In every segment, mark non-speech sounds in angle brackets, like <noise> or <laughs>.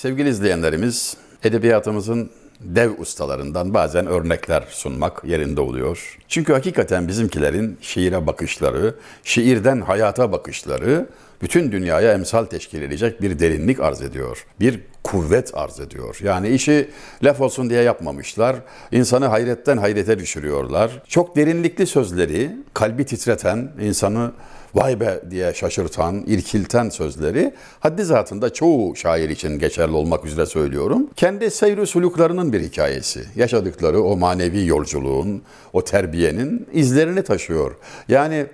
Sevgili izleyenlerimiz, edebiyatımızın dev ustalarından bazen örnekler sunmak yerinde oluyor. Çünkü hakikaten bizimkilerin şiire bakışları, şiirden hayata bakışları bütün dünyaya emsal teşkil edecek bir derinlik arz ediyor. Bir kuvvet arz ediyor. Yani işi laf olsun diye yapmamışlar. İnsanı hayretten hayrete düşürüyorlar. Çok derinlikli sözleri, kalbi titreten, insanı vay be diye şaşırtan, irkilten sözleri haddi zatında çoğu şair için geçerli olmak üzere söylüyorum. Kendi seyri suluklarının bir hikayesi. Yaşadıkları o manevi yolculuğun, o terbiyenin izlerini taşıyor. Yani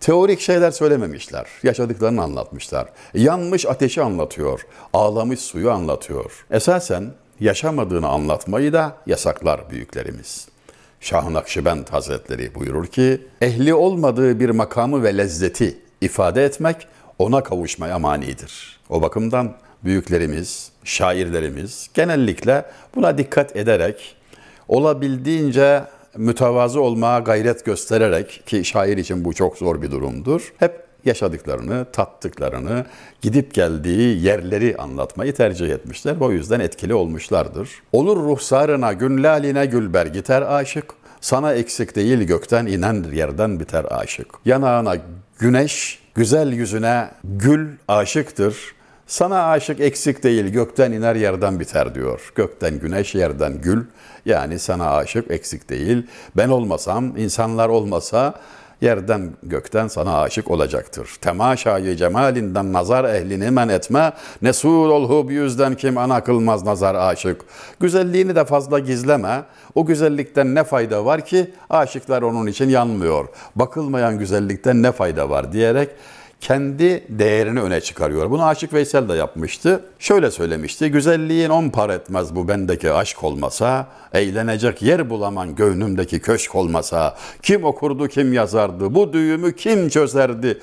Teorik şeyler söylememişler. Yaşadıklarını anlatmışlar. Yanmış ateşi anlatıyor. Ağlamış suyu anlatıyor. Esasen yaşamadığını anlatmayı da yasaklar büyüklerimiz. Şah-ı Hazretleri buyurur ki, ehli olmadığı bir makamı ve lezzeti ifade etmek ona kavuşmaya manidir. O bakımdan büyüklerimiz, şairlerimiz genellikle buna dikkat ederek olabildiğince mütevazı olmaya gayret göstererek ki şair için bu çok zor bir durumdur. Hep yaşadıklarını, tattıklarını, gidip geldiği yerleri anlatmayı tercih etmişler. O yüzden etkili olmuşlardır. Olur ruhsarına, günlaline gülber giter aşık. Sana eksik değil gökten inen yerden biter aşık. Yanağına güneş, güzel yüzüne gül aşıktır. Sana aşık eksik değil, gökten iner yerden biter diyor. Gökten güneş, yerden gül. Yani sana aşık eksik değil. Ben olmasam, insanlar olmasa yerden gökten sana aşık olacaktır. Temaşayı cemalinden nazar ehlini men etme, nesul olhu bir yüzden kim ana kılmaz nazar aşık. Güzelliğini de fazla gizleme, o güzellikten ne fayda var ki aşıklar onun için yanmıyor. Bakılmayan güzellikten ne fayda var diyerek kendi değerini öne çıkarıyor. Bunu Aşık Veysel de yapmıştı. Şöyle söylemişti. Güzelliğin on par etmez bu bendeki aşk olmasa, eğlenecek yer bulaman göğnümdeki köşk olmasa, kim okurdu kim yazardı, bu düğümü kim çözerdi,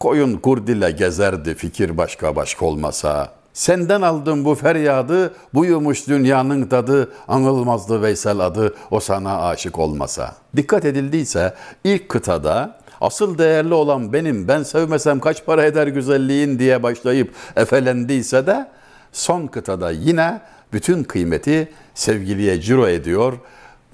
koyun kurdile gezerdi fikir başka başka olmasa. Senden aldım bu feryadı, buyumuş dünyanın tadı, anılmazdı Veysel adı, o sana aşık olmasa. Dikkat edildiyse ilk kıtada asıl değerli olan benim, ben sevmesem kaç para eder güzelliğin diye başlayıp efelendiyse de son kıtada yine bütün kıymeti sevgiliye ciro ediyor.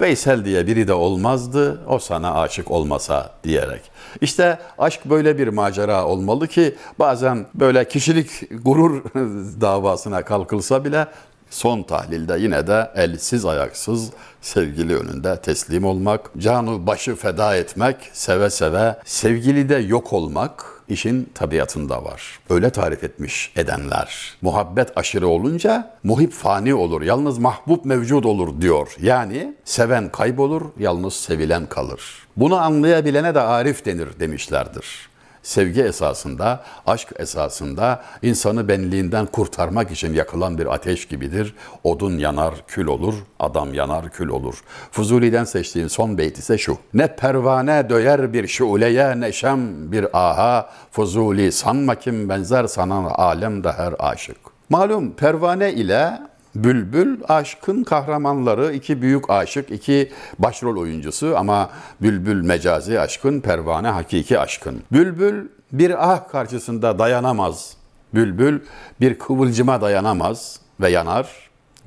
Veysel diye biri de olmazdı, o sana aşık olmasa diyerek. İşte aşk böyle bir macera olmalı ki bazen böyle kişilik gurur <laughs> davasına kalkılsa bile son tahlilde yine de elsiz ayaksız sevgili önünde teslim olmak, canı başı feda etmek, seve seve sevgili de yok olmak işin tabiatında var. Öyle tarif etmiş edenler. Muhabbet aşırı olunca muhip fani olur, yalnız mahbub mevcud olur diyor. Yani seven kaybolur, yalnız sevilen kalır. Bunu anlayabilene de arif denir demişlerdir sevgi esasında, aşk esasında insanı benliğinden kurtarmak için yakılan bir ateş gibidir. Odun yanar, kül olur, adam yanar, kül olur. Fuzuli'den seçtiğim son beyt ise şu. Ne pervane döyer bir şuleye, neşem bir aha, Fuzuli sanma kim benzer sanan alemde her aşık. Malum pervane ile Bülbül aşkın kahramanları, iki büyük aşık, iki başrol oyuncusu ama Bülbül mecazi aşkın, pervane hakiki aşkın. Bülbül bir ah karşısında dayanamaz. Bülbül bir kıvılcıma dayanamaz ve yanar.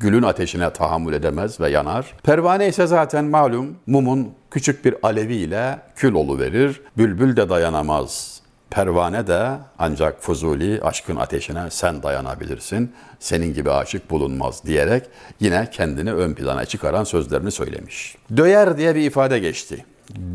Gülün ateşine tahammül edemez ve yanar. Pervane ise zaten malum mumun küçük bir aleviyle kül verir. Bülbül de dayanamaz Pervane de ancak Fuzuli aşkın ateşine sen dayanabilirsin, senin gibi aşık bulunmaz diyerek yine kendini ön plana çıkaran sözlerini söylemiş. Döyer diye bir ifade geçti.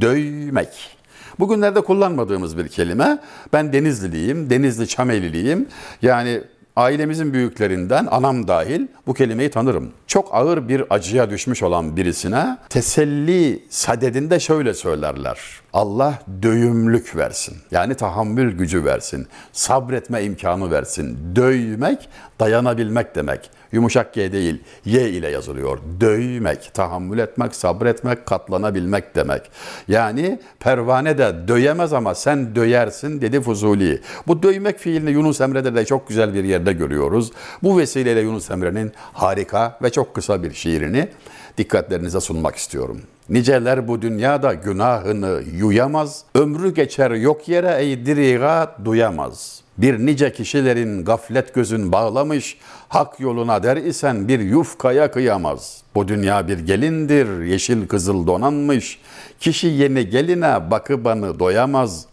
Döymek. Bugünlerde kullanmadığımız bir kelime. Ben Denizliliyim, Denizli Çameliliyim. Yani ailemizin büyüklerinden anam dahil bu kelimeyi tanırım. Çok ağır bir acıya düşmüş olan birisine teselli sadedinde şöyle söylerler. Allah döyümlük versin. Yani tahammül gücü versin. Sabretme imkanı versin. Döymek dayanabilmek demek. Yumuşak G değil, Y ile yazılıyor. Döymek, tahammül etmek, sabretmek, katlanabilmek demek. Yani pervane de döyemez ama sen döyersin dedi Fuzuli. Bu döymek fiilini Yunus Emre'de de çok güzel bir yerde görüyoruz. Bu vesileyle Yunus Emre'nin harika ve çok kısa bir şiirini dikkatlerinize sunmak istiyorum. Niceler bu dünyada günahını yuyamaz, ömrü geçer yok yere ey diriga duyamaz. Bir nice kişilerin gaflet gözün bağlamış, hak yoluna der isen bir yufkaya kıyamaz. Bu dünya bir gelindir, yeşil kızıl donanmış. Kişi yeni geline bakıbanı doyamaz.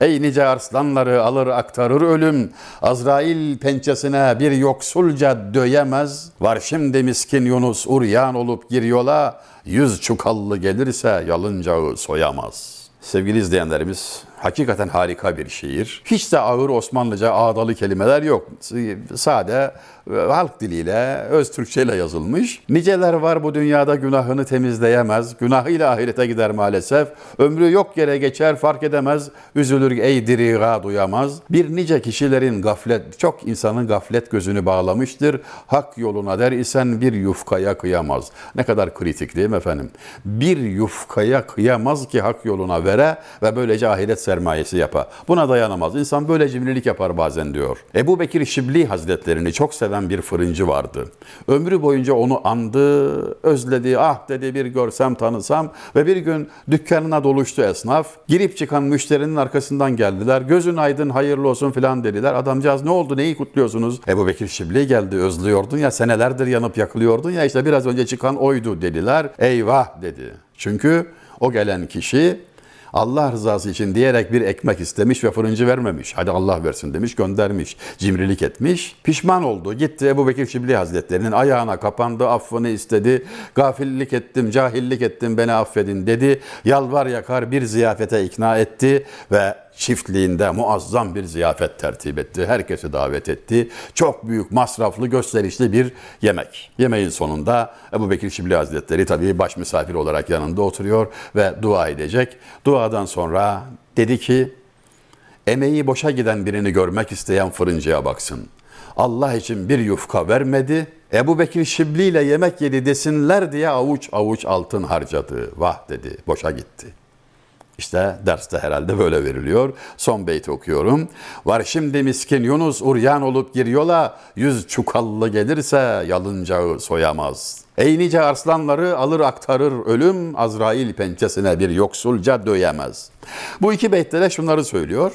Ey nice arslanları alır aktarır ölüm. Azrail pençesine bir yoksulca döyemez. Var şimdi miskin Yunus uryan olup gir yola. Yüz çukallı gelirse yalıncağı soyamaz. Sevgili izleyenlerimiz, hakikaten harika bir şiir. Hiç de ağır Osmanlıca ağdalı kelimeler yok. Sade e, halk diliyle, öz Türkçeyle yazılmış. Niceler var bu dünyada günahını temizleyemez. Günahıyla ahirete gider maalesef. Ömrü yok yere geçer fark edemez. Üzülür ey diriga duyamaz. Bir nice kişilerin gaflet, çok insanın gaflet gözünü bağlamıştır. Hak yoluna der isen bir yufkaya kıyamaz. Ne kadar kritik değil mi efendim? Bir yufkaya kıyamaz ki hak yoluna vere ve böylece ahiret sermayesi yapa. Buna dayanamaz. İnsan böyle cimrilik yapar bazen diyor. Ebu Bekir Şibli Hazretlerini çok seven bir fırıncı vardı. Ömrü boyunca onu andı, özledi, ah dedi bir görsem tanısam ve bir gün dükkanına doluştu esnaf. Girip çıkan müşterinin arkasından geldiler. Gözün aydın hayırlı olsun filan dediler. Adamcağız ne oldu neyi kutluyorsunuz? Ebu Bekir Şibli geldi özlüyordun ya senelerdir yanıp yakılıyordun ya işte biraz önce çıkan oydu dediler. Eyvah dedi. Çünkü o gelen kişi Allah rızası için diyerek bir ekmek istemiş ve fırıncı vermemiş. Hadi Allah versin demiş göndermiş. Cimrilik etmiş. Pişman oldu. Gitti Ebu Bekir Şibli Hazretleri'nin ayağına kapandı. Affını istedi. Gafillik ettim, cahillik ettim beni affedin dedi. Yalvar yakar bir ziyafete ikna etti ve çiftliğinde muazzam bir ziyafet tertip etti. Herkesi davet etti. Çok büyük, masraflı, gösterişli bir yemek. Yemeğin sonunda Ebu Bekir Şibli Hazretleri tabii baş misafir olarak yanında oturuyor ve dua edecek. Duadan sonra dedi ki, emeği boşa giden birini görmek isteyen fırıncıya baksın. Allah için bir yufka vermedi, Ebu Bekir Şibli ile yemek yedi desinler diye avuç avuç altın harcadı. Vah dedi, boşa gitti.'' İşte derste herhalde böyle veriliyor. Son beyti okuyorum. Var şimdi miskin Yunus uryan olup gir yola, yüz çukallı gelirse yalıncağı soyamaz. Ey nice arslanları alır aktarır ölüm, Azrail pençesine bir yoksulca döyemez. Bu iki beytte de şunları söylüyor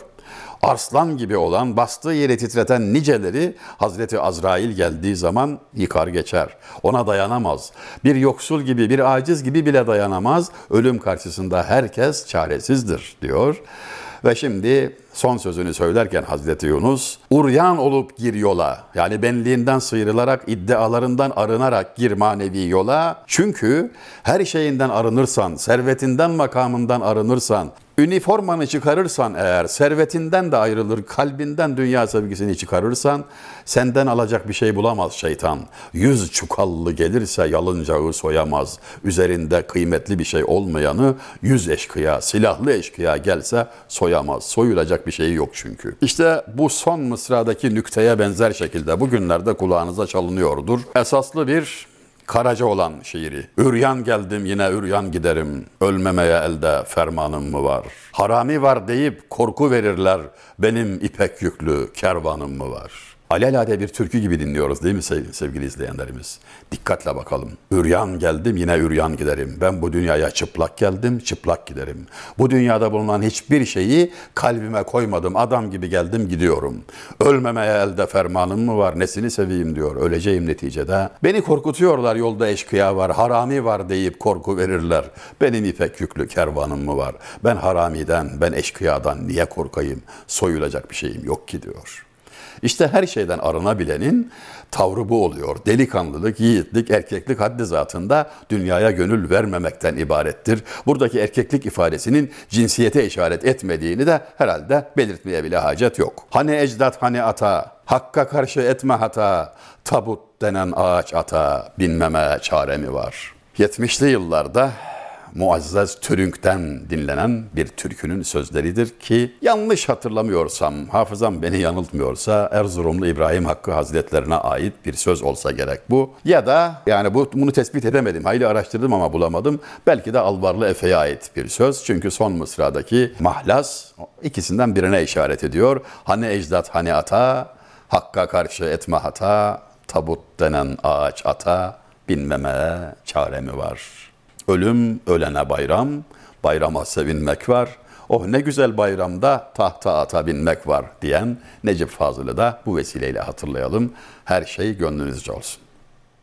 arslan gibi olan bastığı yeri titreten niceleri Hazreti Azrail geldiği zaman yıkar geçer. Ona dayanamaz. Bir yoksul gibi, bir aciz gibi bile dayanamaz. Ölüm karşısında herkes çaresizdir diyor. Ve şimdi son sözünü söylerken Hazreti Yunus, uryan olup gir yola, yani benliğinden sıyrılarak, iddialarından arınarak gir manevi yola. Çünkü her şeyinden arınırsan, servetinden, makamından arınırsan, Üniformanı çıkarırsan eğer, servetinden de ayrılır, kalbinden dünya sevgisini çıkarırsan, senden alacak bir şey bulamaz şeytan. Yüz çukallı gelirse yalıncağı soyamaz. Üzerinde kıymetli bir şey olmayanı yüz eşkıya, silahlı eşkıya gelse soyamaz. Soyulacak bir şey yok çünkü. İşte bu son mısradaki nükteye benzer şekilde bugünlerde kulağınıza çalınıyordur. Esaslı bir Karaca olan şiiri. Üryan geldim yine üryan giderim. Ölmemeye elde fermanım mı var? Harami var deyip korku verirler. Benim ipek yüklü kervanım mı var?'' Alelade bir türkü gibi dinliyoruz değil mi sevgili izleyenlerimiz? Dikkatle bakalım. Üryan geldim yine üryan giderim. Ben bu dünyaya çıplak geldim, çıplak giderim. Bu dünyada bulunan hiçbir şeyi kalbime koymadım. Adam gibi geldim gidiyorum. Ölmemeye elde fermanım mı var? Nesini seveyim diyor. Öleceğim neticede. Beni korkutuyorlar yolda eşkıya var, harami var deyip korku verirler. Benim ipek yüklü kervanım mı var? Ben haramiden, ben eşkıyadan niye korkayım? Soyulacak bir şeyim yok ki diyor. İşte her şeyden arınabilenin tavrı bu oluyor. Delikanlılık, yiğitlik, erkeklik haddi zatında dünyaya gönül vermemekten ibarettir. Buradaki erkeklik ifadesinin cinsiyete işaret etmediğini de herhalde belirtmeye bile hacet yok. Hani ecdat hani ata, hakka karşı etme hata, tabut denen ağaç ata, binmeme çare var? 70'li yıllarda Muazzez Türünk'ten dinlenen bir türkünün sözleridir ki yanlış hatırlamıyorsam, hafızam beni yanıltmıyorsa Erzurumlu İbrahim Hakkı Hazretlerine ait bir söz olsa gerek bu. Ya da yani bu bunu tespit edemedim. Hayli araştırdım ama bulamadım. Belki de Alvarlı Efe'ye ait bir söz. Çünkü son mısradaki mahlas ikisinden birine işaret ediyor. Hani ecdat hani ata, hakka karşı etme hata, tabut denen ağaç ata, binmeme çare var?'' Ölüm ölene bayram, bayrama sevinmek var. Oh ne güzel bayramda tahta ata binmek var diyen Necip Fazıl'ı da bu vesileyle hatırlayalım. Her şey gönlünüzce olsun.